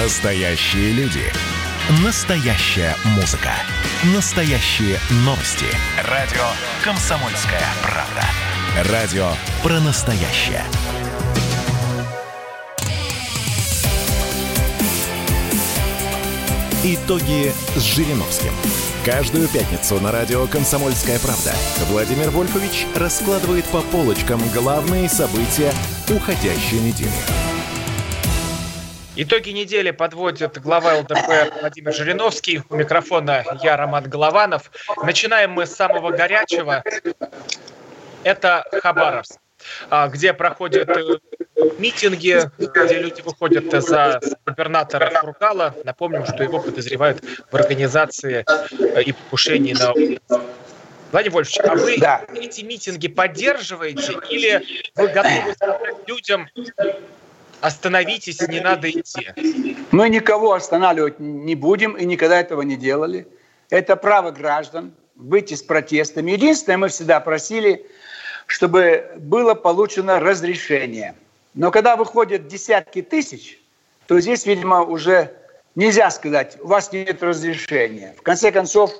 Настоящие люди. Настоящая музыка. Настоящие новости. Радио «Комсомольская правда». Радио про настоящее. Итоги с Жириновским. Каждую пятницу на радио «Комсомольская правда» Владимир Вольфович раскладывает по полочкам главные события уходящей недели. Итоги недели подводит глава ЛДП Владимир Жириновский. У микрофона я, Роман Голованов. Начинаем мы с самого горячего. Это Хабаровск, а, где проходят э, митинги, где люди выходят за губернатора Фургала. Напомним, что его подозревают в организации э, и покушении на Владимир Вольфович, а вы да. эти митинги поддерживаете или вы готовы сказать людям, остановитесь, не надо идти? Мы никого останавливать не будем и никогда этого не делали. Это право граждан выйти с протестами. Единственное, мы всегда просили, чтобы было получено разрешение – но когда выходят десятки тысяч, то здесь, видимо, уже нельзя сказать, у вас нет разрешения. В конце концов,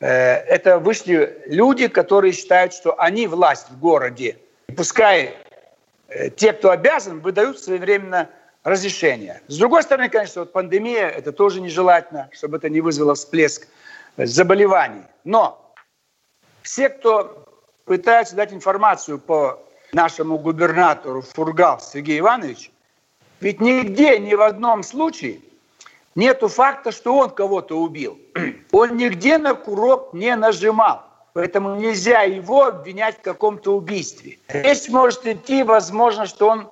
э, это вышли люди, которые считают, что они власть в городе. И пускай те, кто обязан, выдают своевременно разрешение. С другой стороны, конечно, вот пандемия, это тоже нежелательно, чтобы это не вызвало всплеск заболеваний. Но все, кто пытается дать информацию по нашему губернатору Фургал Сергей Иванович, ведь нигде, ни в одном случае нету факта, что он кого-то убил. Он нигде на курок не нажимал. Поэтому нельзя его обвинять в каком-то убийстве. Здесь может идти, возможно, что он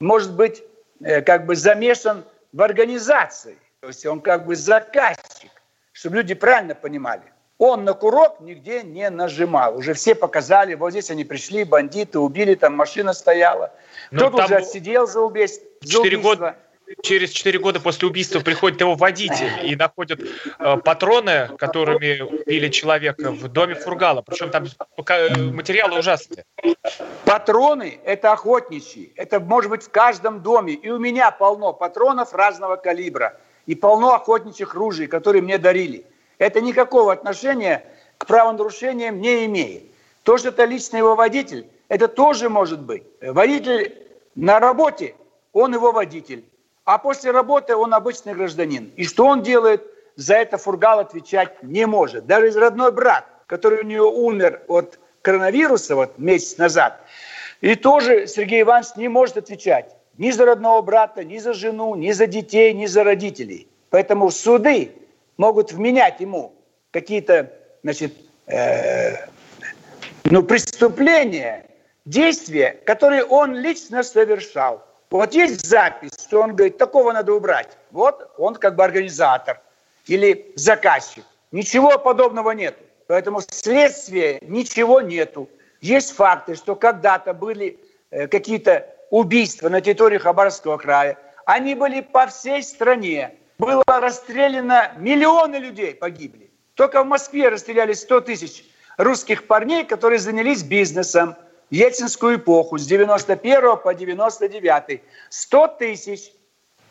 может быть э, как бы замешан в организации. То есть он как бы заказчик, чтобы люди правильно понимали. Он на курок нигде не нажимал. Уже все показали, вот здесь они пришли, бандиты убили, там машина стояла. Ну, Кто-то уже отсидел за убийство. Четыре года, через четыре года после убийства приходит его водитель и находят э, патроны, которыми убили человека в доме Фургала. Причем там э, материалы ужасные. Патроны – это охотничьи. Это может быть в каждом доме. И у меня полно патронов разного калибра. И полно охотничьих ружей, которые мне дарили это никакого отношения к правонарушениям не имеет. То, что это лично его водитель, это тоже может быть. Водитель на работе, он его водитель. А после работы он обычный гражданин. И что он делает, за это Фургал отвечать не может. Даже родной брат, который у нее умер от коронавируса вот месяц назад, и тоже Сергей Иванович не может отвечать ни за родного брата, ни за жену, ни за детей, ни за родителей. Поэтому суды могут вменять ему какие-то значит, э, ну, преступления, действия, которые он лично совершал. Вот есть запись, что он говорит, такого надо убрать. Вот он как бы организатор или заказчик. Ничего подобного нет. Поэтому следствия ничего нету. Есть факты, что когда-то были э, какие-то убийства на территории Хабаровского края. Они были по всей стране было расстреляно, миллионы людей погибли. Только в Москве расстреляли 100 тысяч русских парней, которые занялись бизнесом Ельцинскую эпоху с 91 по 99. 100 тысяч.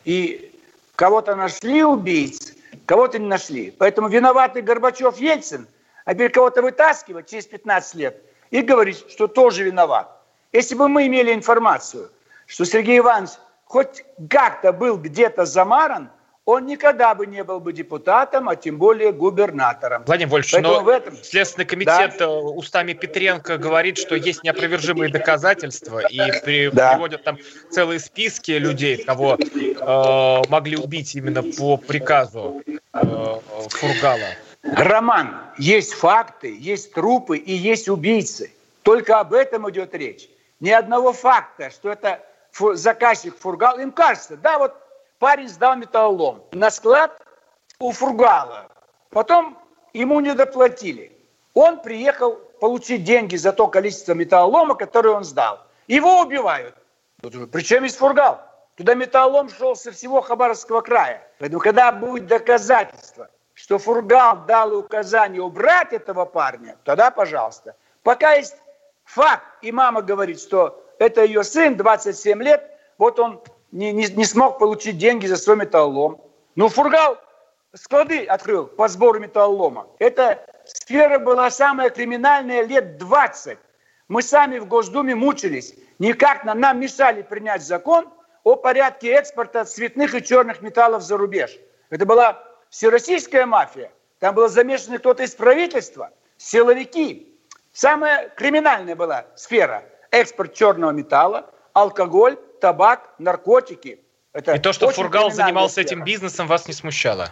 И кого-то нашли убийц, кого-то не нашли. Поэтому виноваты Горбачев, Ельцин, а теперь кого-то вытаскивать через 15 лет и говорить, что тоже виноват. Если бы мы имели информацию, что Сергей Иванович хоть как-то был где-то замаран – он никогда бы не был бы депутатом, а тем более губернатором. Владимир Вольфович, но в этом... Следственный комитет да. Э, устами Петренко говорит, что есть неопровержимые доказательства, и при... да. приводят там целые списки людей, кого э, могли убить именно по приказу э, Фургала. Роман, есть факты, есть трупы и есть убийцы. Только об этом идет речь. Ни одного факта, что это заказчик Фургал, им кажется, да, вот парень сдал металлолом на склад у Фургала. Потом ему не доплатили. Он приехал получить деньги за то количество металлолома, которое он сдал. Его убивают. Причем есть Фургал? Туда металлолом шел со всего Хабаровского края. Поэтому когда будет доказательство, что Фургал дал указание убрать этого парня, тогда пожалуйста. Пока есть факт, и мама говорит, что это ее сын, 27 лет, вот он не, не, не смог получить деньги за свой металлолом. Ну, Фургал склады открыл по сбору металлолома. Эта сфера была самая криминальная лет 20. Мы сами в Госдуме мучились. Никак нам, нам мешали принять закон о порядке экспорта цветных и черных металлов за рубеж. Это была всероссийская мафия. Там был замешан кто-то из правительства, силовики. Самая криминальная была сфера. Экспорт черного металла, алкоголь, табак, наркотики. Это и то, что Фургал занимался сфера. этим бизнесом, вас не смущало?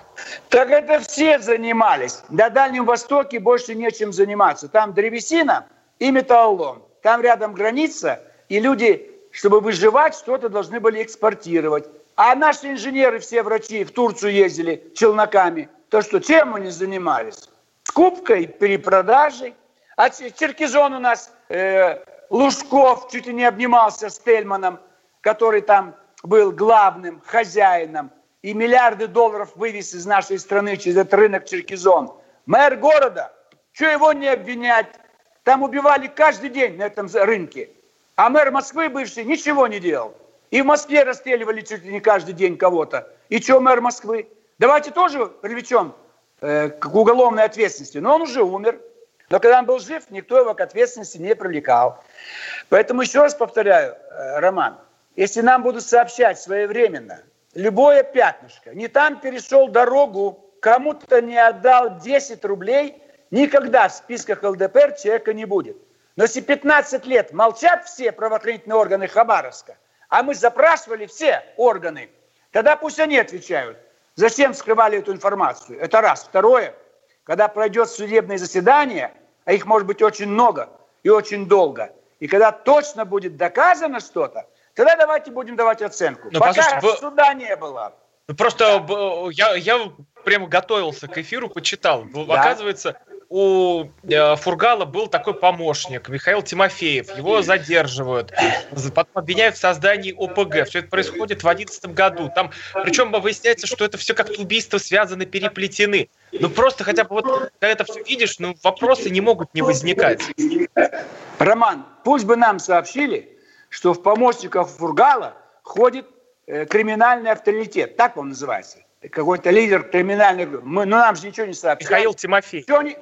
Так это все занимались. На Дальнем Востоке больше нечем заниматься. Там древесина и металлолом. Там рядом граница, и люди, чтобы выживать, что-то должны были экспортировать. А наши инженеры, все врачи в Турцию ездили челноками. То что, чем они занимались? Скупкой, перепродажей. А Черкизон у нас, э, Лужков чуть ли не обнимался с Тельманом, который там был главным хозяином и миллиарды долларов вывез из нашей страны через этот рынок Черкизон. Мэр города, что его не обвинять? Там убивали каждый день на этом рынке. А мэр Москвы бывший ничего не делал. И в Москве расстреливали чуть ли не каждый день кого-то. И что мэр Москвы? Давайте тоже привлечем э, к уголовной ответственности. Но он уже умер. Но когда он был жив, никто его к ответственности не привлекал. Поэтому еще раз повторяю, э, Роман, если нам будут сообщать своевременно любое пятнышко, не там перешел дорогу, кому-то не отдал 10 рублей, никогда в списках ЛДПР человека не будет. Но если 15 лет молчат все правоохранительные органы Хабаровска, а мы запрашивали все органы, тогда пусть они отвечают. Зачем скрывали эту информацию? Это раз. Второе, когда пройдет судебное заседание, а их может быть очень много и очень долго, и когда точно будет доказано что-то, Тогда давайте будем давать оценку. Но, Пока вы... суда не было. Ну, просто да. я, я прямо готовился к эфиру, почитал. Да. Оказывается, у э, Фургала был такой помощник, Михаил Тимофеев. Его задерживают, потом обвиняют в создании ОПГ. Все это происходит в 2011 году. Там, причем выясняется, что это все как-то убийства связаны, переплетены. Ну просто хотя бы вот, когда это все видишь, ну вопросы не могут не возникать. Роман, пусть бы нам сообщили, что в помощниках Фургала ходит э, криминальный авторитет, так он называется. Какой-то лидер криминальной группы. Мы, ну, нам же ничего не сообщали. Михаил Тимофей. Не,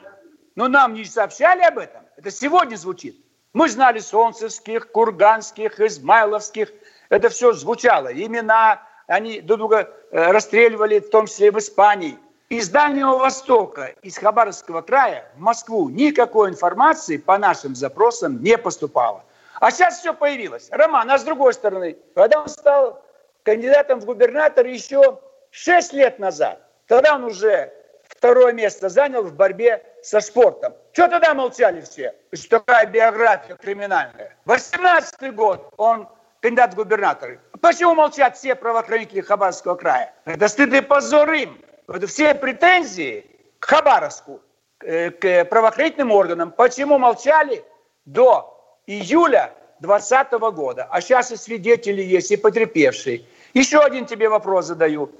ну, нам не сообщали об этом. Это сегодня звучит. Мы знали солнцевских, курганских, измайловских. Это все звучало. Имена, они друг друга э, расстреливали, в том числе в Испании. Из Дальнего Востока, из Хабаровского края в Москву никакой информации по нашим запросам не поступало. А сейчас все появилось. Роман, а с другой стороны, когда он стал кандидатом в губернатор еще 6 лет назад, тогда он уже второе место занял в борьбе со спортом. Что тогда молчали все? Что такая биография криминальная. 18 год он кандидат в губернаторы. Почему молчат все правоохранители Хабаровского края? Это стыд и позор им. Это все претензии к Хабаровску, э, к правоохранительным органам. Почему молчали до июля 2020 года. А сейчас и свидетели есть, и потерпевшие. Еще один тебе вопрос задаю.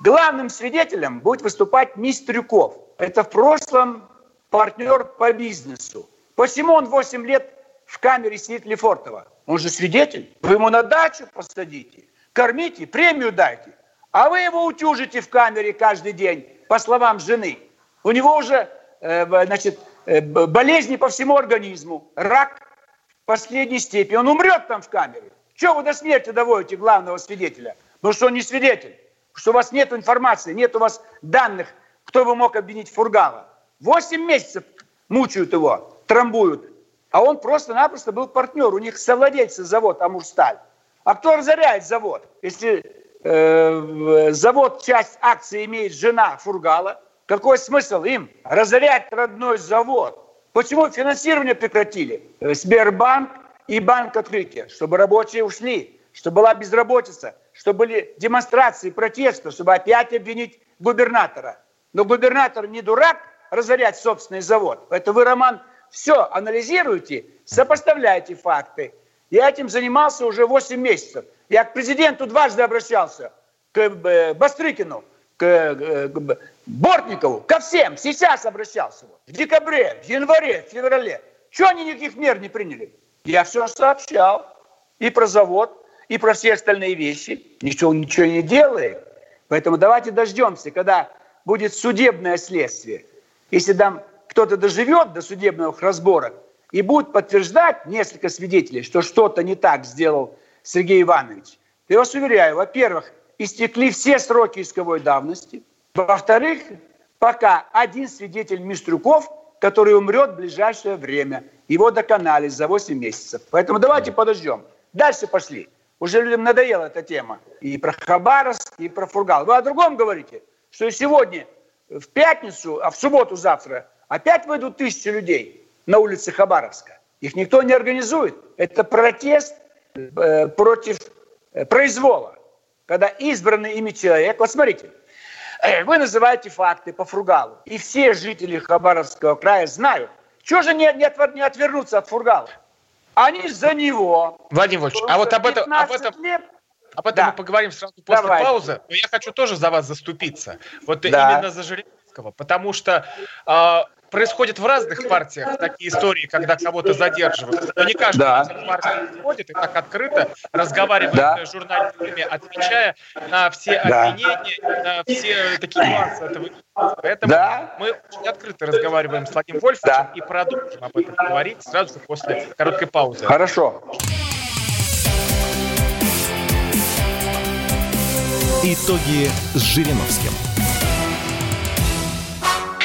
Главным свидетелем будет выступать Мистрюков. Это в прошлом партнер по бизнесу. Почему он 8 лет в камере сидит Лефортова? Он же свидетель. Вы ему на дачу посадите, кормите, премию дайте. А вы его утюжите в камере каждый день, по словам жены. У него уже э, значит, э, болезни по всему организму, рак последней степени. Он умрет там в камере. Чего вы до смерти доводите главного свидетеля? Потому что он не свидетель. Что у вас нет информации, нет у вас данных, кто бы мог обвинить Фургала. Восемь месяцев мучают его, трамбуют. А он просто-напросто был партнер. У них совладельцы завод Амурсталь. А кто разоряет завод? Если э, завод, часть акций имеет жена Фургала, какой смысл им разорять родной завод? Почему финансирование прекратили? Э, Сбербанк и Банк Открытия, чтобы рабочие ушли, чтобы была безработица, чтобы были демонстрации, протесты, чтобы опять обвинить губернатора. Но губернатор не дурак разорять собственный завод. Это вы, Роман, все анализируете, сопоставляете факты. Я этим занимался уже 8 месяцев. Я к президенту дважды обращался, к э, Бастрыкину, к, э, к Бортникову, ко всем, сейчас обращался. В декабре, в январе, в феврале. Чего они никаких мер не приняли? Я все сообщал. И про завод, и про все остальные вещи. Ничего, ничего не делает. Поэтому давайте дождемся, когда будет судебное следствие. Если там кто-то доживет до судебных разборок и будет подтверждать несколько свидетелей, что что-то не так сделал Сергей Иванович, я вас уверяю, во-первых, истекли все сроки исковой давности. Во-вторых, пока один свидетель Мистрюков, который умрет в ближайшее время. Его доконали за 8 месяцев. Поэтому давайте подождем. Дальше пошли. Уже людям надоела эта тема. И про Хабаровск, и про Фургал. Вы о другом говорите, что сегодня, в пятницу, а в субботу завтра, опять выйдут тысячи людей на улице Хабаровска. Их никто не организует. Это протест э, против э, произвола. Когда избранный ими человек, вот смотрите, вы называете факты по Фургалу. И все жители Хабаровского края знают. Чего же не, не, отвер, не отвернуться от Фургала? Они за него. Владимир Владимирович, а вот об этом, об этом, лет об этом да. мы поговорим сразу после Давай. паузы. Но я хочу тоже за вас заступиться. Вот да. именно за Жириновского. Потому что э, происходит в разных партиях такие истории, когда кого-то задерживают. Но не каждый да. из партий приходит и так открыто разговаривает да. с журналистами, отвечая на все да. обвинения, на все такие нюансы этого. Поэтому да. мы очень открыто разговариваем с Владимиром Вольфовичем да. и продолжим об этом говорить сразу же после короткой паузы. Хорошо. Итоги с Жириновским.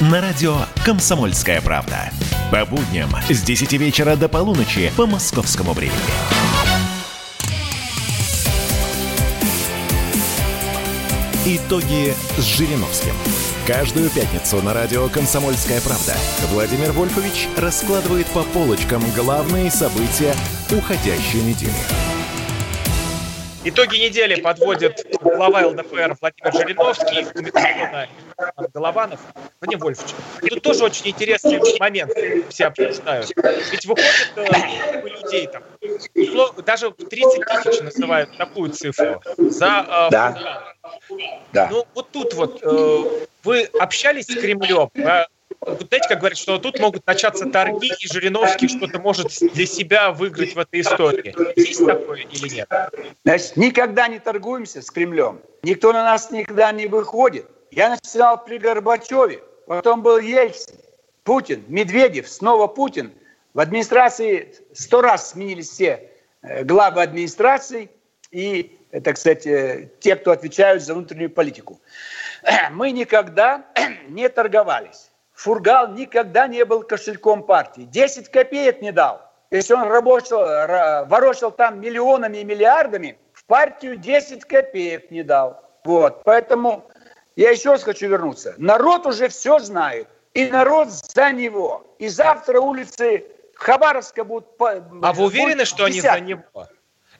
На радио «Комсомольская правда». По будням с 10 вечера до полуночи по московскому времени. Итоги с Жириновским. Каждую пятницу на радио «Комсомольская правда» Владимир Вольфович раскладывает по полочкам главные события уходящей недели. Итоги недели подводит глава ЛДПР Владимир Жириновский, Голованов. Владимир Вольфович, тут тоже очень интересный момент все обсуждают. Ведь выходит э, людей там, даже 30 тысяч называют такую цифру за э, да. Да. Ну вот тут вот э, вы общались с Кремлем, вот знаете, как говорят, что тут могут начаться торги, и Жириновский что-то может для себя выиграть в этой истории. Есть такое или нет? Значит, никогда не торгуемся с Кремлем. Никто на нас никогда не выходит. Я начинал при Горбачеве, потом был Ельцин, Путин, Медведев, снова Путин. В администрации сто раз сменились все э, главы администрации и, э, так сказать, э, те, кто отвечают за внутреннюю политику. Мы никогда не торговались. Фургал никогда не был кошельком партии. 10 копеек не дал. Если он работал, ворочал там миллионами и миллиардами, в партию 10 копеек не дал. Вот. Поэтому я еще раз хочу вернуться. Народ уже все знает. И народ за него. И завтра улицы Хабаровска будут... А вы уверены, что они за него?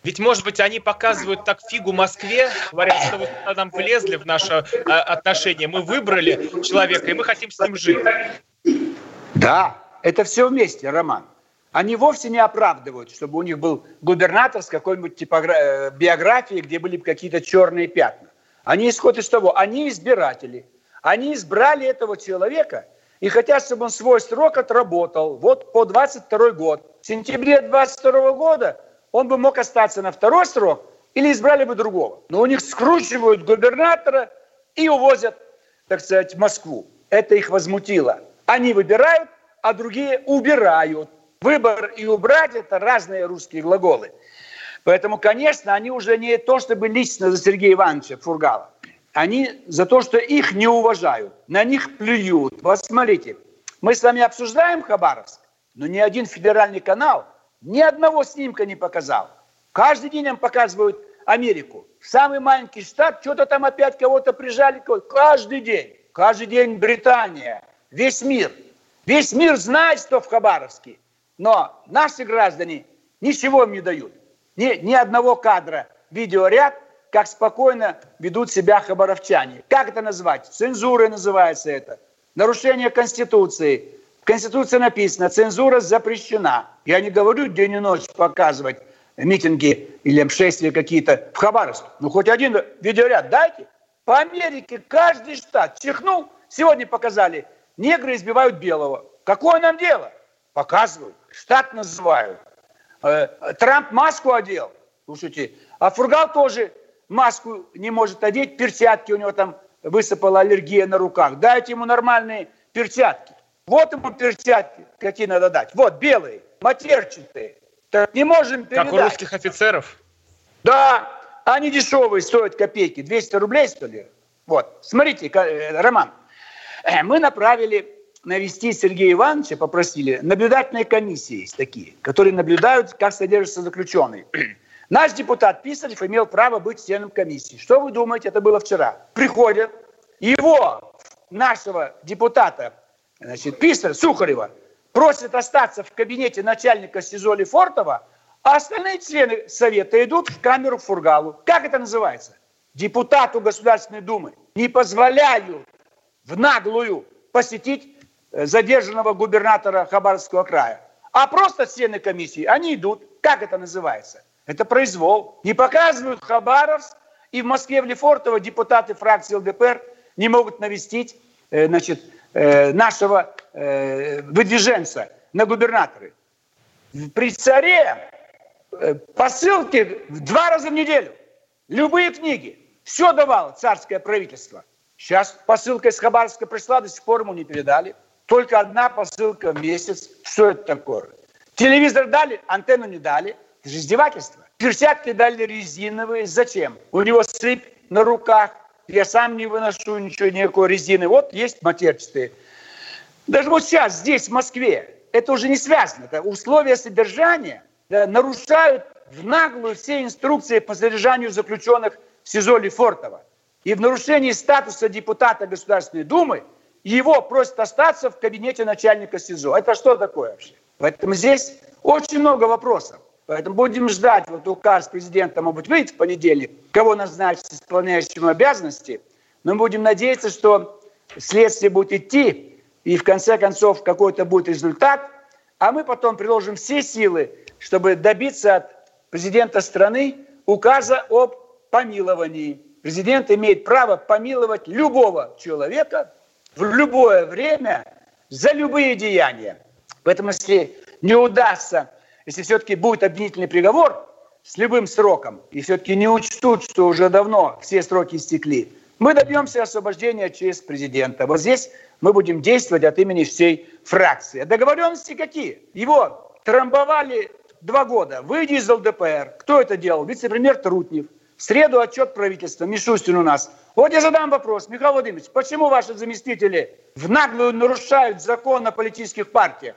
Ведь, может быть, они показывают так фигу Москве, говорят, что вы нам влезли в наше а, отношение, мы выбрали человека, и мы хотим с ним жить. Да, это все вместе, Роман. Они вовсе не оправдывают, чтобы у них был губернатор с какой-нибудь типогра... Э, биографией, где были какие-то черные пятна. Они исходят из того, они избиратели. Они избрали этого человека и хотят, чтобы он свой срок отработал. Вот по 22 год. В сентябре 22 года он бы мог остаться на второй срок или избрали бы другого. Но у них скручивают губернатора и увозят, так сказать, в Москву. Это их возмутило. Они выбирают, а другие убирают. Выбор и убрать – это разные русские глаголы. Поэтому, конечно, они уже не то, чтобы лично за Сергея Ивановича Фургала. Они за то, что их не уважают, на них плюют. Вот смотрите, мы с вами обсуждаем Хабаровск, но ни один федеральный канал – ни одного снимка не показал. Каждый день нам показывают Америку. Самый маленький штат, что-то там опять кого-то прижали. Каждый день. Каждый день Британия. Весь мир. Весь мир знает, что в Хабаровске. Но наши граждане ничего им не дают. Ни, ни одного кадра. Видеоряд как спокойно ведут себя хабаровчане. Как это назвать? Цензурой называется это. Нарушение Конституции. Конституции написано, цензура запрещена. Я не говорю день и ночь показывать митинги или шествия какие-то в Хабаровске. Ну, хоть один видеоряд дайте. По Америке каждый штат чихнул. Сегодня показали, негры избивают белого. Какое нам дело? Показывают. Штат называют. Э, Трамп маску одел. Слушайте, а Фургал тоже маску не может одеть, перчатки у него там высыпала аллергия на руках. Дайте ему нормальные перчатки. Вот ему перчатки, какие надо дать. Вот, белые, матерчатые. Так не можем передать. Как у русских офицеров? Да, они дешевые, стоят копейки. 200 рублей, что ли? Вот, смотрите, э, Роман, э, мы направили навести Сергея Ивановича, попросили, наблюдательные комиссии есть такие, которые наблюдают, как содержится заключенный. Наш депутат Писарев имел право быть членом комиссии. Что вы думаете, это было вчера? Приходят, его, нашего депутата, значит, Писарь, Сухарева, просят остаться в кабинете начальника СИЗО Лефортова, а остальные члены Совета идут в камеру к Фургалу. Как это называется? Депутату Государственной Думы не позволяют в наглую посетить э, задержанного губернатора Хабаровского края. А просто члены комиссии, они идут. Как это называется? Это произвол. Не показывают Хабаровск, и в Москве, в Лефортово депутаты фракции ЛДПР не могут навестить э, значит, э, нашего э, выдвиженца на губернаторы. При царе посылки в два раза в неделю. Любые книги. Все давало царское правительство. Сейчас посылка из Хабаровска пришла, до сих пор ему не передали. Только одна посылка в месяц. Что это такое? Телевизор дали, антенну не дали – это же издевательство. Перчатки дали резиновые. Зачем? У него сыпь на руках. Я сам не выношу ничего, никакой резины. Вот есть матерчатые. Даже вот сейчас, здесь, в Москве, это уже не связано. Это условия содержания да, нарушают в наглую все инструкции по содержанию заключенных в СИЗО Лефортово. И в нарушении статуса депутата Государственной Думы его просят остаться в кабинете начальника СИЗО. Это что такое вообще? Поэтому здесь очень много вопросов. Поэтому будем ждать, вот указ президента, может быть, выйдет в понедельник, кого назначить исполняющим обязанности. Но мы будем надеяться, что следствие будет идти, и в конце концов какой-то будет результат, а мы потом приложим все силы, чтобы добиться от президента страны указа об помиловании. Президент имеет право помиловать любого человека в любое время за любые деяния. Поэтому если не удастся если все-таки будет обвинительный приговор с любым сроком, и все-таки не учтут, что уже давно все сроки истекли, мы добьемся освобождения через президента. Вот здесь мы будем действовать от имени всей фракции. Договоренности какие? Его трамбовали два года. Выйди из ЛДПР. Кто это делал? Вице-премьер Трутнев. В среду отчет правительства. Мишустин у нас. Вот я задам вопрос. Михаил Владимирович, почему ваши заместители в наглую нарушают закон о политических партиях?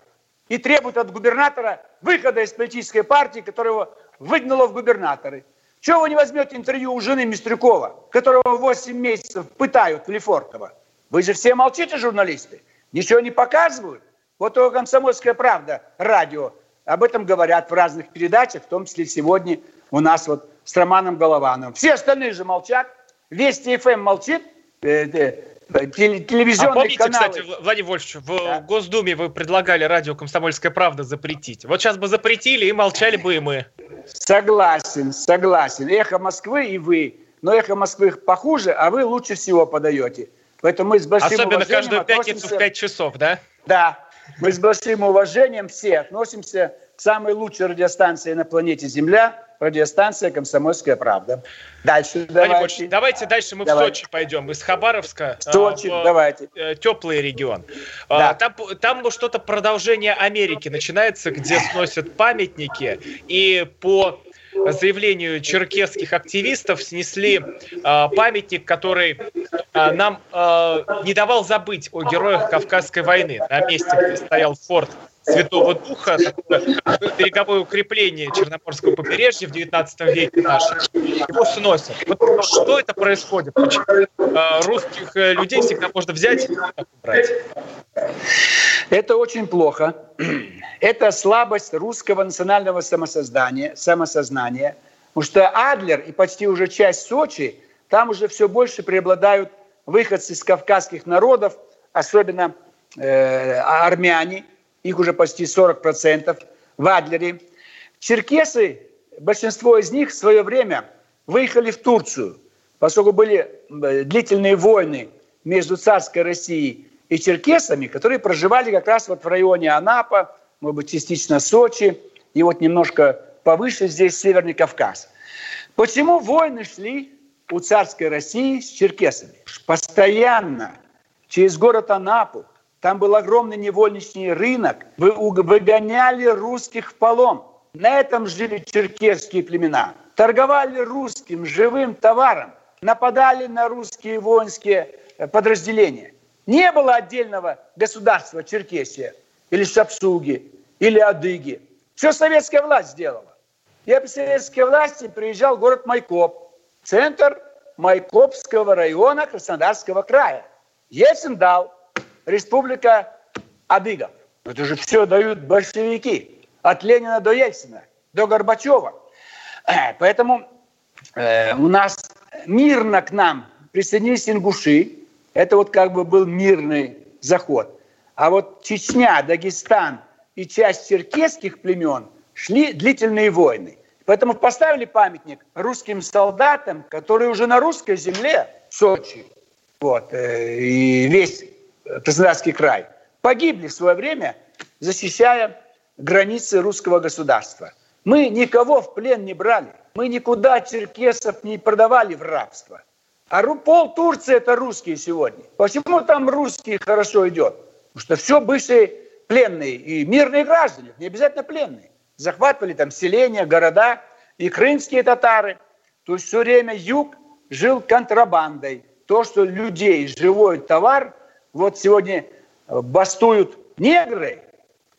И требует от губернатора выхода из политической партии, которая его выгнала в губернаторы. Чего вы не возьмете интервью у жены Мистрюкова, которого 8 месяцев пытают в Лефортово? Вы же все молчите, журналисты. Ничего не показывают. Вот у «Комсомольская правда» радио об этом говорят в разных передачах, в том числе сегодня у нас вот с Романом Головановым. Все остальные же молчат. Вести ФМ молчит, э, э, телевизионные а помните, каналы. кстати, Владимир Вольфович, в да. Госдуме вы предлагали радио «Комсомольская правда» запретить. Вот сейчас бы запретили, и молчали бы и мы. Согласен, согласен. «Эхо Москвы» и вы. Но «Эхо Москвы» похуже, а вы лучше всего подаете. Поэтому мы с большим Особенно каждую пятницу в 5 часов, да? Да. Мы с большим уважением все относимся к самой лучшей радиостанции на планете Земля – радиостанция «Комсомольская правда». Дальше давайте. давайте дальше мы давайте. в Сочи пойдем. Из Хабаровска Сочи, в, давайте. Э, теплый регион. Да. Там, там ну, что-то продолжение Америки начинается, где сносят памятники. И по заявлению черкесских активистов снесли э, памятник, который э, нам э, не давал забыть о героях Кавказской войны. На месте, где стоял форт Святого Духа, береговое укрепление Черноморского побережья в 19 веке нашем, его сносят. Вот что это происходит? Почему э, русских э, людей всегда можно взять и убрать? Это очень плохо. Это слабость русского национального самосоздания, самосознания. Потому что Адлер и почти уже часть Сочи, там уже все больше преобладают выходцы из кавказских народов, особенно э, армяне, их уже почти 40% в Адлере. Черкесы, большинство из них в свое время выехали в Турцию, поскольку были э, длительные войны между царской Россией и черкесами, которые проживали как раз вот в районе Анапа, может быть, частично Сочи, и вот немножко повыше здесь Северный Кавказ. Почему войны шли у царской России с черкесами? Постоянно через город Анапу, там был огромный невольничный рынок, вы выгоняли русских в полон. На этом жили черкесские племена. Торговали русским живым товаром, нападали на русские воинские э, подразделения. Не было отдельного государства Черкесия или Сапсуги или Адыги. Все советская власть сделала. Я при советской власти приезжал в город Майкоп, центр Майкопского района Краснодарского края. Есендал, республика Адыгов. Это же все дают большевики. От Ленина до Ельцина, до Горбачева. Э, поэтому э, у нас мирно к нам присоединились ингуши. Это вот как бы был мирный заход. А вот Чечня, Дагестан – и часть черкесских племен шли длительные войны. Поэтому поставили памятник русским солдатам, которые уже на русской земле, Сочи, вот, э, и весь Краснодарский край, погибли в свое время, защищая границы русского государства. Мы никого в плен не брали. Мы никуда черкесов не продавали в рабство. А пол Турции это русские сегодня. Почему там русские хорошо идет? Потому что все бывшие пленные и мирные граждане, не обязательно пленные. Захватывали там селения, города и крымские татары. То есть все время юг жил контрабандой. То, что людей, живой товар, вот сегодня э, бастуют негры,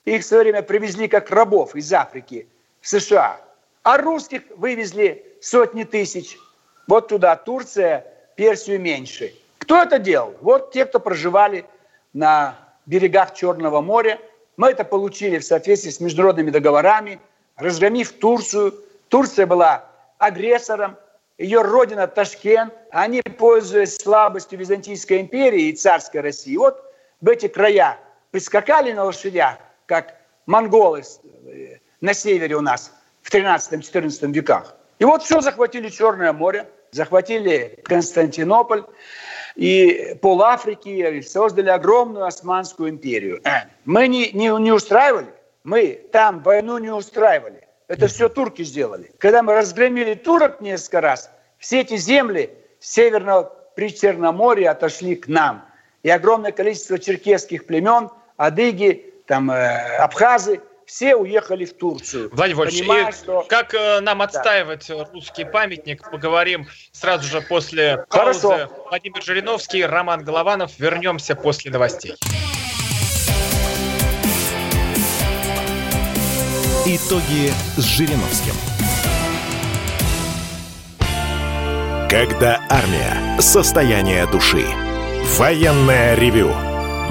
их в свое время привезли как рабов из Африки в США, а русских вывезли сотни тысяч. Вот туда Турция, Персию меньше. Кто это делал? Вот те, кто проживали на берегах Черного моря. Мы это получили в соответствии с международными договорами, разгромив Турцию. Турция была агрессором, ее родина Ташкент. Они, пользуясь слабостью Византийской империи и царской России, вот в эти края прискакали на лошадях, как монголы э, на севере у нас в 13-14 веках. И вот все захватили Черное море, захватили Константинополь и пол Африки создали огромную Османскую империю. Э, мы не, не, не устраивали, мы там войну не устраивали. Это все турки сделали. Когда мы разгромили турок несколько раз, все эти земли северного Причерноморья отошли к нам. И огромное количество черкесских племен, адыги, там, э, абхазы – все уехали в Турцию. Владимир Владимирович, что... как э, нам отстаивать да. русский памятник, поговорим сразу же после Хорошо. паузы. Владимир Жириновский, Роман Голованов. Вернемся после новостей. Итоги с Жириновским. Когда армия. Состояние души. Военное ревю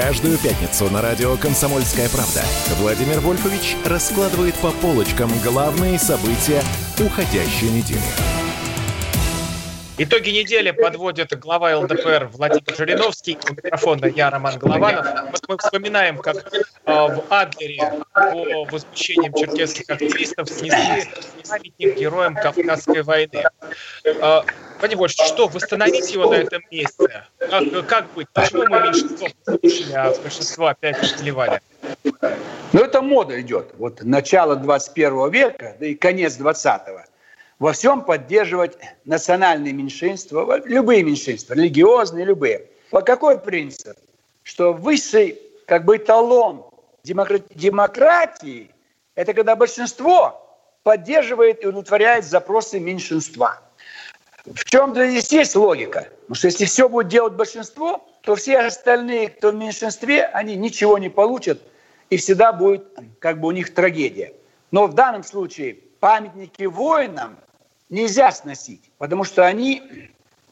Каждую пятницу на радио «Комсомольская правда» Владимир Вольфович раскладывает по полочкам главные события уходящей недели. Итоги недели подводит глава ЛДПР Владимир Жириновский. У микрофона я, Роман Голованов. Мы вспоминаем, как э, в Адлере по возмущениям черкесских активистов снесли памятник героям Кавказской войны. Э, Владимир Вольфович, что, восстановить его на этом месте? Как, как быть? Почему мы меньшинство послушали, а большинство опять сливали? Но это мода идет. Вот начало 21 века, да и конец 20-го. Во всем поддерживать национальные меньшинства, любые меньшинства, религиозные, любые. По какой принцип? Что высший как бы эталон демократии – это когда большинство поддерживает и удовлетворяет запросы меньшинства. В чем здесь есть логика? Потому что если все будет делать большинство, то все остальные, кто в меньшинстве, они ничего не получат, и всегда будет как бы у них трагедия. Но в данном случае памятники воинам нельзя сносить, потому что они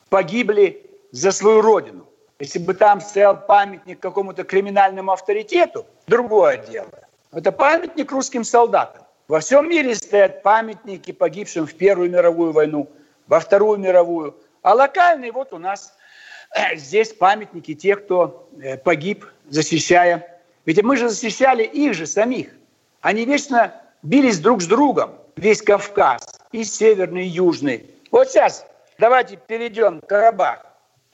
погибли за свою родину. Если бы там стоял памятник какому-то криминальному авторитету, другое дело. Это памятник русским солдатам. Во всем мире стоят памятники погибшим в Первую мировую войну, во Вторую мировую. А локальные вот у нас э, здесь памятники тех, кто э, погиб, защищая. Ведь мы же защищали их же самих. Они вечно бились друг с другом, весь Кавказ, и северный, и южный. Вот сейчас давайте перейдем к Карабах.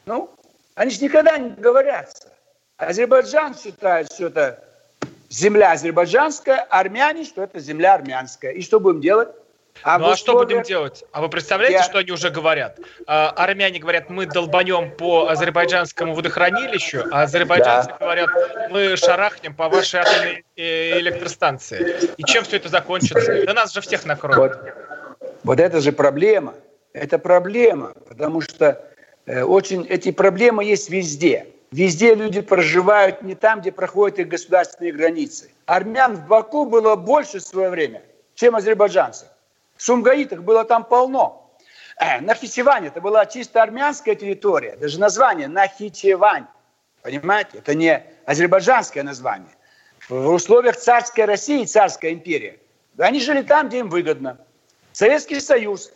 Ну, они же никогда не говорятся. Азербайджан считает, что это земля азербайджанская, армяне, что это земля армянская. И что будем делать? А ну а что будем делать? А вы представляете, Я... что они уже говорят? А, армяне говорят, мы долбанем по азербайджанскому водохранилищу, а азербайджанцы да. говорят, мы шарахнем по вашей атомной э, электростанции. И чем все это закончится? Да нас же всех накроют. Вот, вот это же проблема. Это проблема, потому что э, очень эти проблемы есть везде. Везде люди проживают не там, где проходят их государственные границы. Армян в Баку было больше в свое время, чем азербайджанцев. Сумгаитах было там полно. Э, Нахичевань это была чисто армянская территория. Даже название Нахичевань. Понимаете? Это не азербайджанское название. В условиях царской России, царской империи, они жили там, где им выгодно. Советский Союз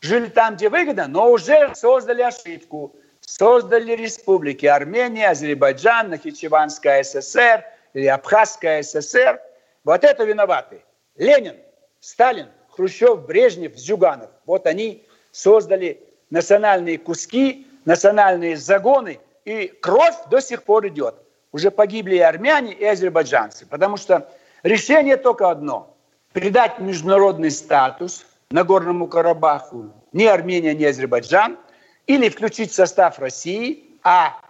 жили там, где выгодно, но уже создали ошибку – создали республики Армения, Азербайджан, Нахичеванская ССР или Абхазская ССР. Вот это виноваты. Ленин, Сталин, Хрущев, Брежнев, Зюганов. Вот они создали национальные куски, национальные загоны, и кровь до сих пор идет. Уже погибли и армяне, и азербайджанцы. Потому что решение только одно. Придать международный статус Нагорному Карабаху ни Армения, ни Азербайджан – или включить состав России, а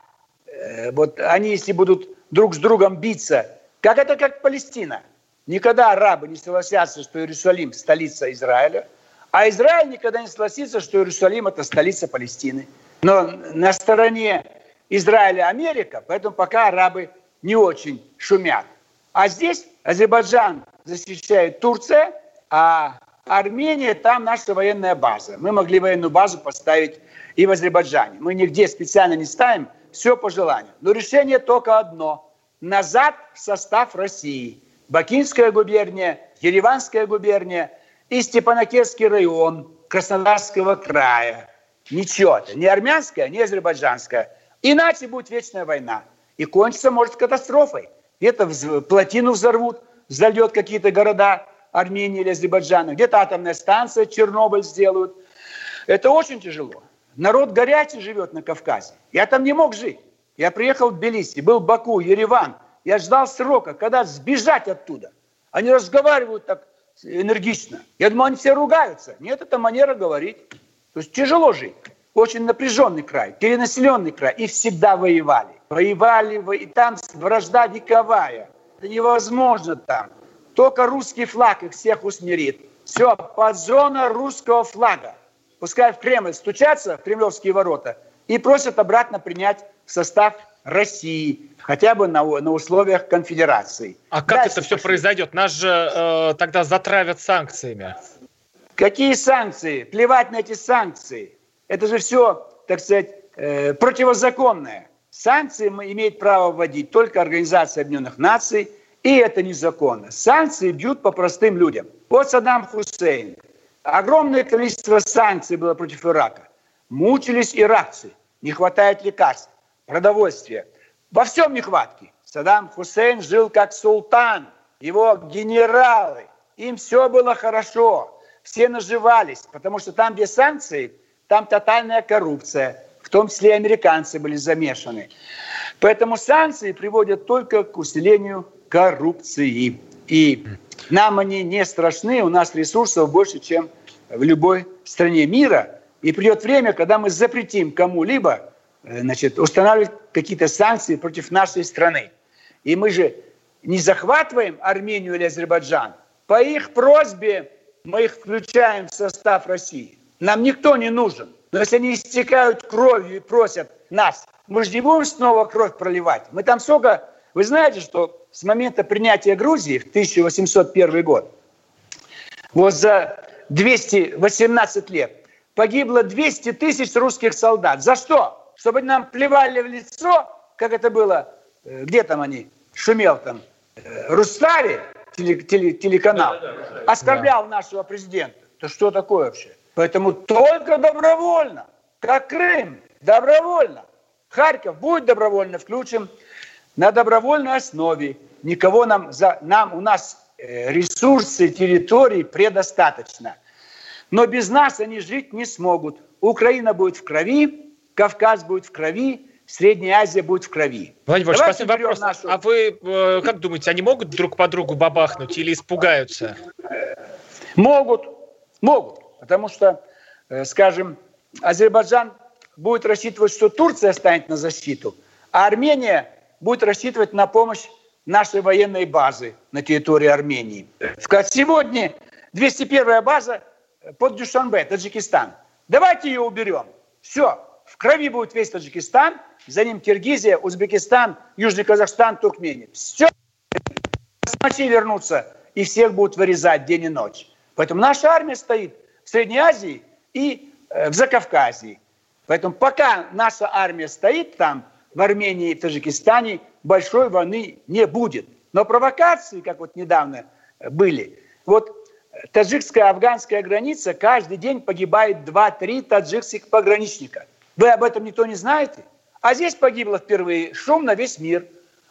э, вот они, если будут друг с другом биться, как это как Палестина. Никогда арабы не согласятся, что Иерусалим – столица Израиля, а Израиль никогда не согласится, что Иерусалим – это столица Палестины. Но на стороне Израиля Америка, поэтому пока арабы не очень шумят. А здесь Азербайджан защищает Турция, а Армения – там наша военная база. Мы могли военную базу поставить и в Азербайджане. Мы нигде специально не ставим, все по желанию. Но решение только одно – назад в состав России. Бакинская губерния, Ереванская губерния и Степанакерский район Краснодарского края. Ничего это, ни армянская, ни азербайджанская. Иначе будет вечная война. И кончится, может, катастрофой. Где-то плотину взорвут, зальет какие-то города Армении или Азербайджана, где-то атомная станция Чернобыль сделают. Это очень тяжело. Народ горячий живет на Кавказе. Я там не мог жить. Я приехал в Тбилиси, был в Баку, Ереван. Я ждал срока, когда сбежать оттуда. Они разговаривают так энергично. Я думаю, они все ругаются. Нет, это манера говорить. То есть тяжело жить. Очень напряженный край, перенаселенный край. И всегда воевали. Воевали, и там вражда вековая. Это невозможно там. Только русский флаг их всех усмирит. Все, под зона русского флага пускай в Кремль стучатся, в кремлевские ворота, и просят обратно принять в состав России, хотя бы на, на условиях конфедерации. А как Дальше это все пошли. произойдет? Нас же э, тогда затравят санкциями. Какие санкции? Плевать на эти санкции. Это же все, так сказать, э, противозаконное. Санкции имеет право вводить только Организация Объединенных Наций, и это незаконно. Санкции бьют по простым людям. Вот Саддам Хусейн – Огромное количество санкций было против Ирака. Мучились иракцы. Не хватает лекарств, продовольствия. Во всем нехватки. Саддам Хусейн жил как султан. Его генералы. Им все было хорошо. Все наживались. Потому что там, где санкции, там тотальная коррупция. В том числе и американцы были замешаны. Поэтому санкции приводят только к усилению коррупции. И нам они не страшны, у нас ресурсов больше, чем в любой стране мира. И придет время, когда мы запретим кому-либо значит, устанавливать какие-то санкции против нашей страны. И мы же не захватываем Армению или Азербайджан. По их просьбе мы их включаем в состав России. Нам никто не нужен. Но если они истекают кровью и просят нас, мы же не будем снова кровь проливать. Мы там сколько... Вы знаете, что с момента принятия Грузии в 1801 год, вот за 218 лет, погибло 200 тысяч русских солдат. За что? Чтобы нам плевали в лицо, как это было, э, где там они, шумел там, э, Рустави, теле, теле, телеканал, оскорблял нашего президента. Это что такое вообще? Поэтому только добровольно, как Крым, добровольно. Харьков будет добровольно включим на добровольной основе. Никого нам, за, нам у нас э, ресурсы территории предостаточно. Но без нас они жить не смогут. Украина будет в крови, Кавказ будет в крови, Средняя Азия будет в крови. Владимир Ильич, последний вопрос. Нашу... А вы э, как думаете, они могут друг по другу бабахнуть или испугаются? Могут, могут. Потому что, э, скажем, Азербайджан будет рассчитывать, что Турция станет на защиту, а Армения будет рассчитывать на помощь нашей военной базы на территории Армении. Сегодня 201-я база под Дюшанбе, Таджикистан. Давайте ее уберем. Все, в крови будет весь Таджикистан, за ним Киргизия, Узбекистан, Южный Казахстан, Туркмения. Все, ночи вернутся, и всех будут вырезать день и ночь. Поэтому наша армия стоит в Средней Азии и э, в Закавказье. Поэтому пока наша армия стоит там, в Армении и Таджикистане, большой войны не будет. Но провокации, как вот недавно были, вот таджикская афганская граница, каждый день погибает 2-3 таджикских пограничника. Вы об этом никто не знаете? А здесь погибло впервые шум на весь мир.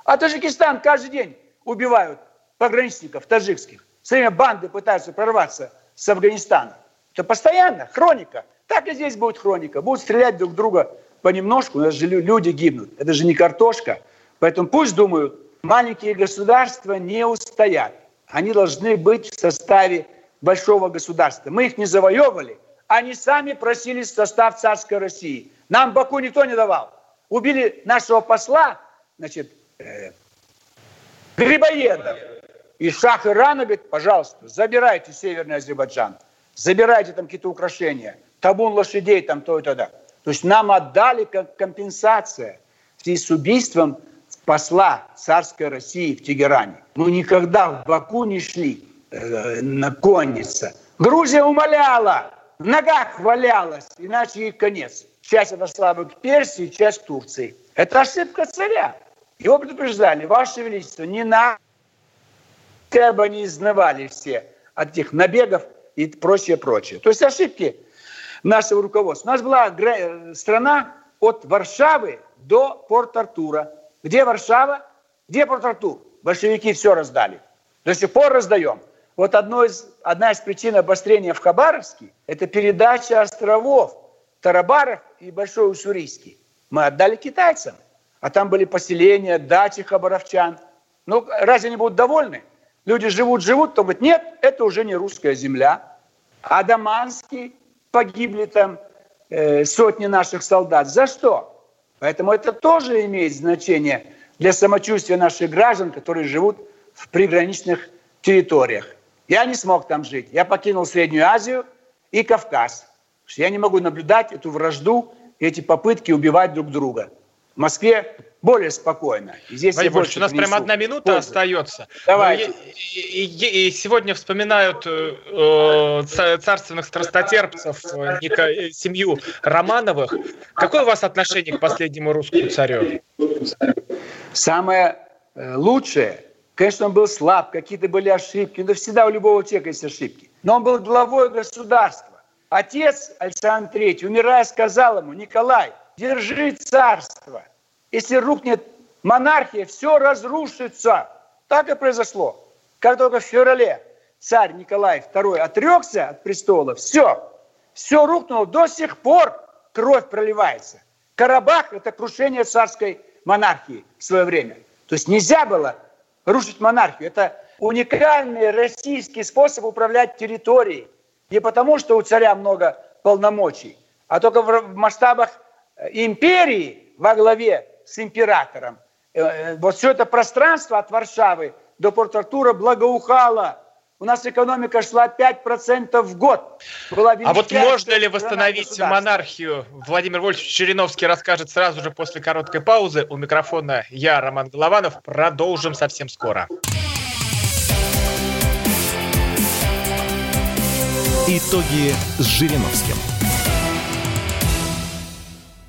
А Таджикистан каждый день убивают пограничников таджикских. Все время банды пытаются прорваться с Афганистана. Это постоянно, хроника. Так и здесь будет хроника. Будут стрелять друг друга понемножку, у нас же люди гибнут. Это же не картошка. Поэтому пусть думают, маленькие государства не устоят. Они должны быть в составе большого государства. Мы их не завоевывали, они сами просились в состав царской России. Нам Баку никто не давал. Убили нашего посла, значит, э, Грибоедов. И шах Ирана говорит, пожалуйста, забирайте Северный Азербайджан, забирайте там какие-то украшения, табун лошадей там то и то. То есть нам отдали как компенсация в связи с убийством посла царской России в Тегеране. Мы никогда в Баку не шли э, на конница. Грузия умоляла, в ногах валялась, иначе ей конец. Часть отошла бы к Персии, часть к Турции. Это ошибка царя. Его предупреждали, Ваше Величество, не на как бы они изнывали все от этих набегов и прочее, прочее. То есть ошибки нашего руководства. У нас была страна от Варшавы до Порт-Артура. Где Варшава? Где Порт-Артур? Большевики все раздали. До сих пор раздаем. Вот одно из, одна из причин обострения в Хабаровске – это передача островов Тарабаров и Большой Уссурийский. Мы отдали китайцам. А там были поселения, дачи хабаровчан. Ну, разве они будут довольны? Люди живут, живут, то говорят, нет, это уже не русская земля. А Даманский погибли там э, сотни наших солдат. За что? Поэтому это тоже имеет значение для самочувствия наших граждан, которые живут в приграничных территориях. Я не смог там жить. Я покинул Среднюю Азию и Кавказ. Я не могу наблюдать эту вражду, эти попытки убивать друг друга. В Москве более спокойно. И здесь Владимир Ильич, у нас прямо одна минута пользу. остается. Давай. И, и, и сегодня вспоминают э, царственных страстотерпцев, э, э, семью Романовых. Какое у вас отношение к последнему русскому царю? Самое э, лучшее, конечно, он был слаб, какие-то были ошибки. Но всегда у любого человека есть ошибки. Но он был главой государства. Отец Александр III, умирая, сказал ему, Николай, держи царство – если рухнет монархия, все разрушится. Так и произошло. Как только в феврале царь Николай II отрекся от престола, все, все рухнуло. До сих пор кровь проливается. Карабах – это крушение царской монархии в свое время. То есть нельзя было рушить монархию. Это уникальный российский способ управлять территорией. Не потому, что у царя много полномочий, а только в масштабах э, империи во главе с императором. Э, э, вот все это пространство от Варшавы до Порт-Артура благоухало. У нас экономика шла 5% в год. Была а вот можно ли восстановить монархию? Владимир Вольфович Череновский расскажет сразу же после короткой паузы. У микрофона я, Роман Голованов. Продолжим совсем скоро. Итоги с Жириновским.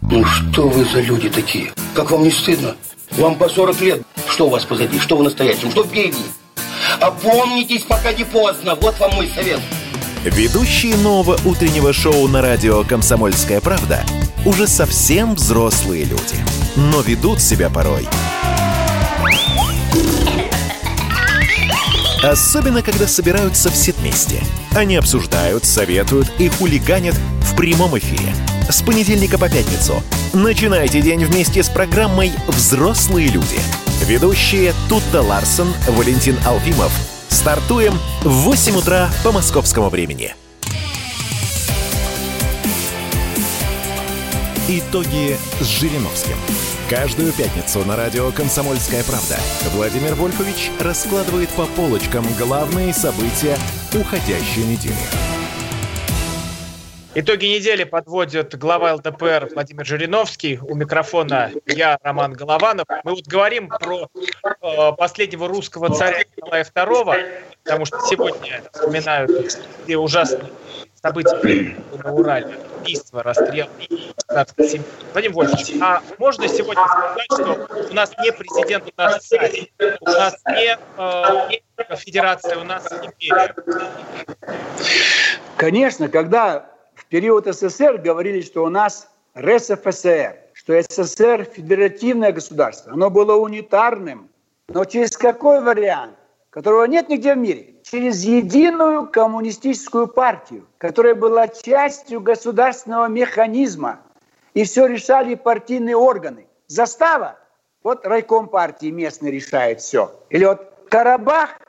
Ну что вы за люди такие? Как вам не стыдно? Вам по 40 лет. Что у вас позади? Что в настоящем? Что впереди? Опомнитесь, пока не поздно. Вот вам мой совет. Ведущие нового утреннего шоу на радио «Комсомольская правда» уже совсем взрослые люди. Но ведут себя порой Особенно, когда собираются все вместе. Они обсуждают, советуют и хулиганят в прямом эфире. С понедельника по пятницу. Начинайте день вместе с программой «Взрослые люди». Ведущие Тутта Ларсон, Валентин Алфимов. Стартуем в 8 утра по московскому времени. Итоги с Жириновским. Каждую пятницу на радио «Комсомольская правда» Владимир Вольфович раскладывает по полочкам главные события уходящей недели. Итоги недели подводит глава ЛДПР Владимир Жириновский. У микрофона я, Роман Голованов. Мы вот говорим про э, последнего русского царя Николая II, потому что сегодня вспоминают те ужасные события на Урале, убийство, расстрел Владимир Вольфович, а можно сегодня сказать, что у нас не президент, у нас царь, у нас не э, федерация, у нас империя? Конечно, когда период СССР говорили, что у нас РСФСР, что СССР федеративное государство, оно было унитарным, но через какой вариант? которого нет нигде в мире, через единую коммунистическую партию, которая была частью государственного механизма, и все решали партийные органы. Застава, вот райком партии местный решает все. Или вот Карабах,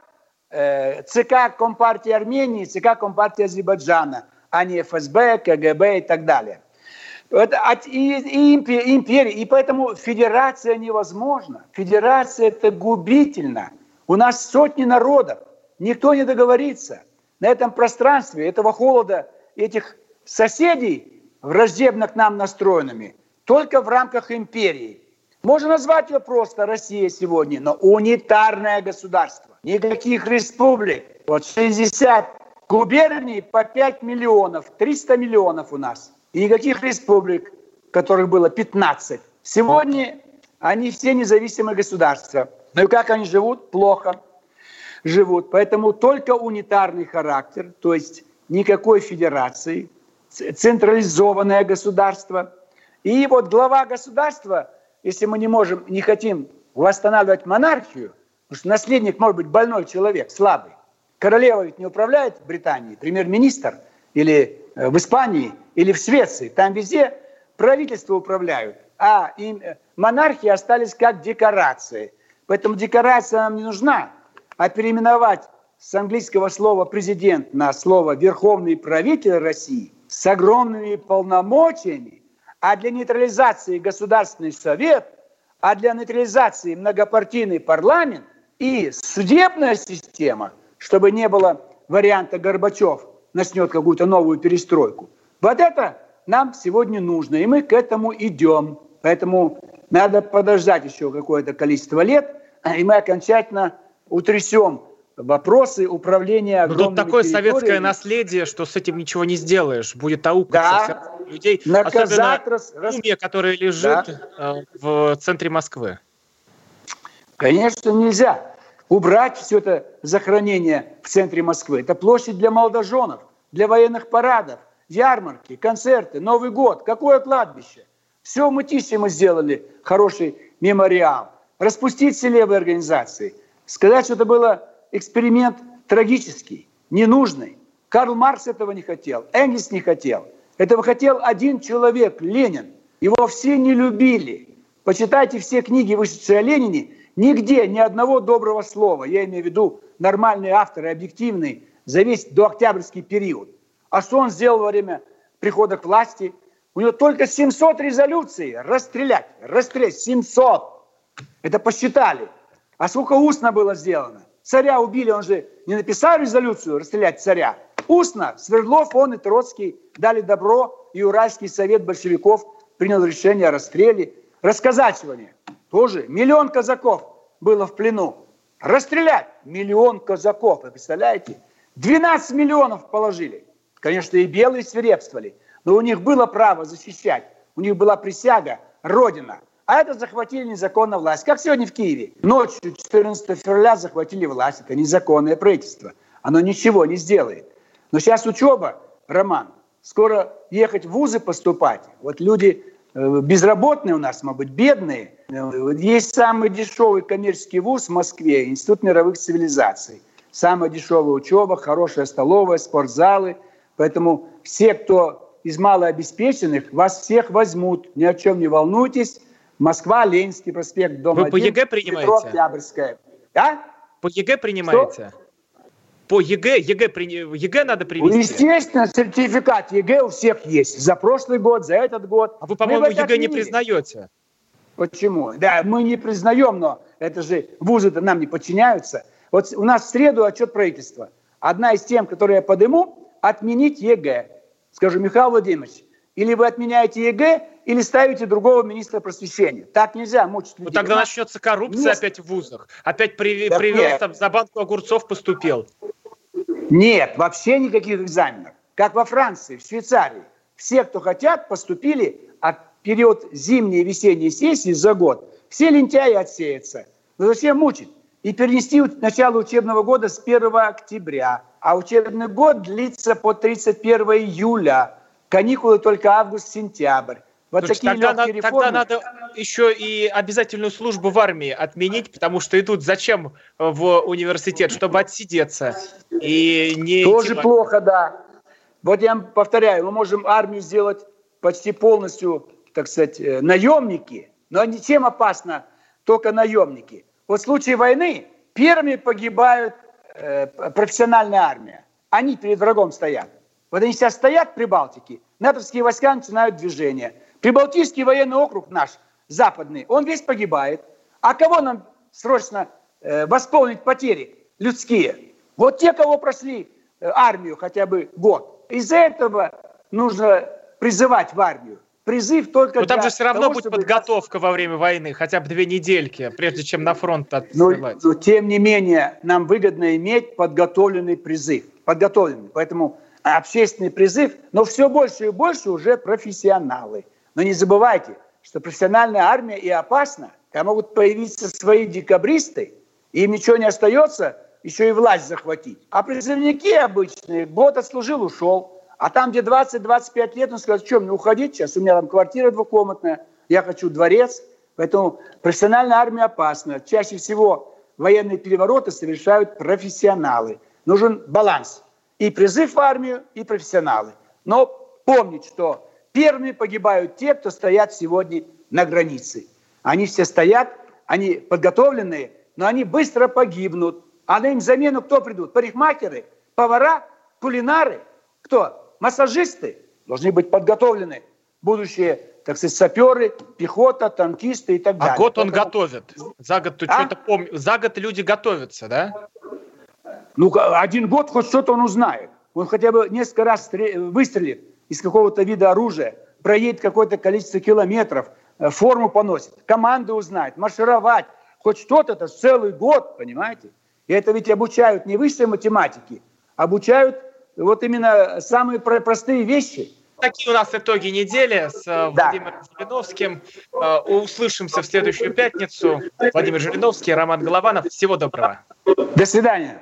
э, ЦК Компартии Армении, ЦК Компартии Азербайджана, а не ФСБ, КГБ и так далее. Это, и, и империя, и поэтому федерация невозможна. Федерация это губительно. У нас сотни народов, никто не договорится. На этом пространстве, этого холода, этих соседей, враждебно к нам настроенными, только в рамках империи. Можно назвать ее просто Россия сегодня, но унитарное государство. Никаких республик. Вот 60 губерний по 5 миллионов, 300 миллионов у нас. И никаких республик, которых было 15. Сегодня они все независимые государства. Ну и как они живут? Плохо живут. Поэтому только унитарный характер, то есть никакой федерации, централизованное государство. И вот глава государства, если мы не можем, не хотим восстанавливать монархию, потому что наследник может быть больной человек, слабый. Королева ведь не управляет Британией, премьер-министр или э, в Испании, или в Швеции. Там везде правительство управляют, а им э, монархии остались как декорации – Поэтому декорация нам не нужна. А переименовать с английского слова «президент» на слово «верховный правитель России» с огромными полномочиями, а для нейтрализации Государственный Совет, а для нейтрализации многопартийный парламент и судебная система, чтобы не было варианта Горбачев начнет какую-то новую перестройку. Вот это нам сегодня нужно, и мы к этому идем. Поэтому надо подождать еще какое-то количество лет, и мы окончательно утрясем вопросы управления огромными Но тут такое советское наследие, что с этим ничего не сделаешь. Будет аукаться да. людей, Наказать особенно рас... Уме, которая лежит да. Э, в центре Москвы. Конечно, нельзя убрать все это захоронение в центре Москвы. Это площадь для молодоженов, для военных парадов, ярмарки, концерты, Новый год. Какое кладбище? Все в Мытисе мы сделали хороший мемориал распустить все левые организации, сказать, что это был эксперимент трагический, ненужный. Карл Маркс этого не хотел, Энгельс не хотел. Этого хотел один человек, Ленин. Его все не любили. почитайте все книги, вышедшие о Ленине, нигде ни одного доброго слова, я имею в виду нормальные авторы, объективные, за весь дооктябрьский период. А что он сделал во время прихода к власти? У него только 700 резолюций. Расстрелять, расстрелять, 700. Это посчитали. А сколько устно было сделано? Царя убили, он же не написал резолюцию расстрелять царя. Устно Свердлов, он и Троцкий дали добро, и Уральский совет большевиков принял решение о расстреле. Расказачивание тоже. Миллион казаков было в плену. Расстрелять миллион казаков, вы представляете? 12 миллионов положили. Конечно, и белые свирепствовали, но у них было право защищать. У них была присяга, Родина. А это захватили незаконно власть. Как сегодня в Киеве. Ночью 14 февраля захватили власть. Это незаконное правительство. Оно ничего не сделает. Но сейчас учеба, Роман, скоро ехать в вузы поступать. Вот люди безработные у нас, может быть, бедные. Есть самый дешевый коммерческий вуз в Москве, Институт мировых цивилизаций самая дешевая учеба, хорошая столовая, спортзалы. Поэтому все, кто из малообеспеченных, вас всех возьмут. Ни о чем не волнуйтесь. Москва, Ленинский проспект, дом Вы 1, по ЕГЭ принимаете? Метро Октябрьская. А? По ЕГЭ принимаете? Что? По ЕГЭ, ЕГЭ, ЕГЭ надо привести? Ну, естественно, сертификат ЕГЭ у всех есть. За прошлый год, за этот год. А вы, по-моему, ЕГЭ не признаете. Почему? Да, мы не признаем, но это же вузы-то нам не подчиняются. Вот у нас в среду отчет правительства. Одна из тем, которые я подниму, отменить ЕГЭ. Скажу, Михаил Владимирович, или вы отменяете ЕГЭ, или ставите другого министра просвещения. Так нельзя мучить людей. Ну, тогда начнется коррупция нет. опять в вузах. Опять при, да привез нет. там за банку огурцов поступил. Нет, вообще никаких экзаменов. Как во Франции, в Швейцарии. Все, кто хотят, поступили, а период зимней и весенней сессии за год все лентяи отсеются. Но зачем мучить? и перенести начало учебного года с 1 октября. А учебный год длится по 31 июля. Каникулы только август-сентябрь. Вот Слушай, такие тогда, на, реформы... тогда надо еще и обязательную службу в армии отменить, потому что идут зачем в университет, чтобы отсидеться. И не Тоже идти... плохо, да. Вот я повторяю, мы можем армию сделать почти полностью, так сказать, э, наемники, но чем опасно только наемники? Вот в случае войны первыми погибают э, профессиональная армия. Они перед врагом стоят. Вот они сейчас стоят при Балтике, натовские войска начинают движение. Прибалтийский военный округ наш, западный, он весь погибает. А кого нам срочно э, восполнить потери людские? Вот те, кого прошли э, армию хотя бы год. Из-за этого нужно призывать в армию призыв только Но там же все равно того, будет чтобы... подготовка во время войны, хотя бы две недельки, прежде чем на фронт отсылать. Но, но тем не менее, нам выгодно иметь подготовленный призыв. Подготовленный. Поэтому общественный призыв, но все больше и больше уже профессионалы. Но не забывайте, что профессиональная армия и опасна. Там могут появиться свои декабристы, и им ничего не остается, еще и власть захватить. А призывники обычные, год отслужил, ушел. А там, где 20-25 лет, он скажет, что мне уходить сейчас, у меня там квартира двухкомнатная, я хочу дворец. Поэтому профессиональная армия опасна. Чаще всего военные перевороты совершают профессионалы. Нужен баланс. И призыв в армию, и профессионалы. Но помнить, что первыми погибают те, кто стоят сегодня на границе. Они все стоят, они подготовленные, но они быстро погибнут. А на им замену кто придут? Парикмахеры, повара, кулинары? Кто? массажисты должны быть подготовлены. Будущие, так сказать, саперы, пехота, танкисты и так а далее. А год он Поэтому... готовит. За год ты а? что-то помнишь. За год люди готовятся, да? Ну, один год хоть что-то он узнает. Он хотя бы несколько раз выстрелит из какого-то вида оружия, проедет какое-то количество километров, э, форму поносит, команды узнает, маршировать. Хоть что-то, это целый год, понимаете? И это ведь обучают не высшей математики, обучают вот именно самые простые вещи. Такие у нас итоги недели с э, да. Владимиром Жириновским. Э, услышимся в следующую пятницу. Владимир Жириновский, Роман Голованов. Всего доброго. До свидания.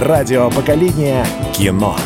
Радио поколения кино.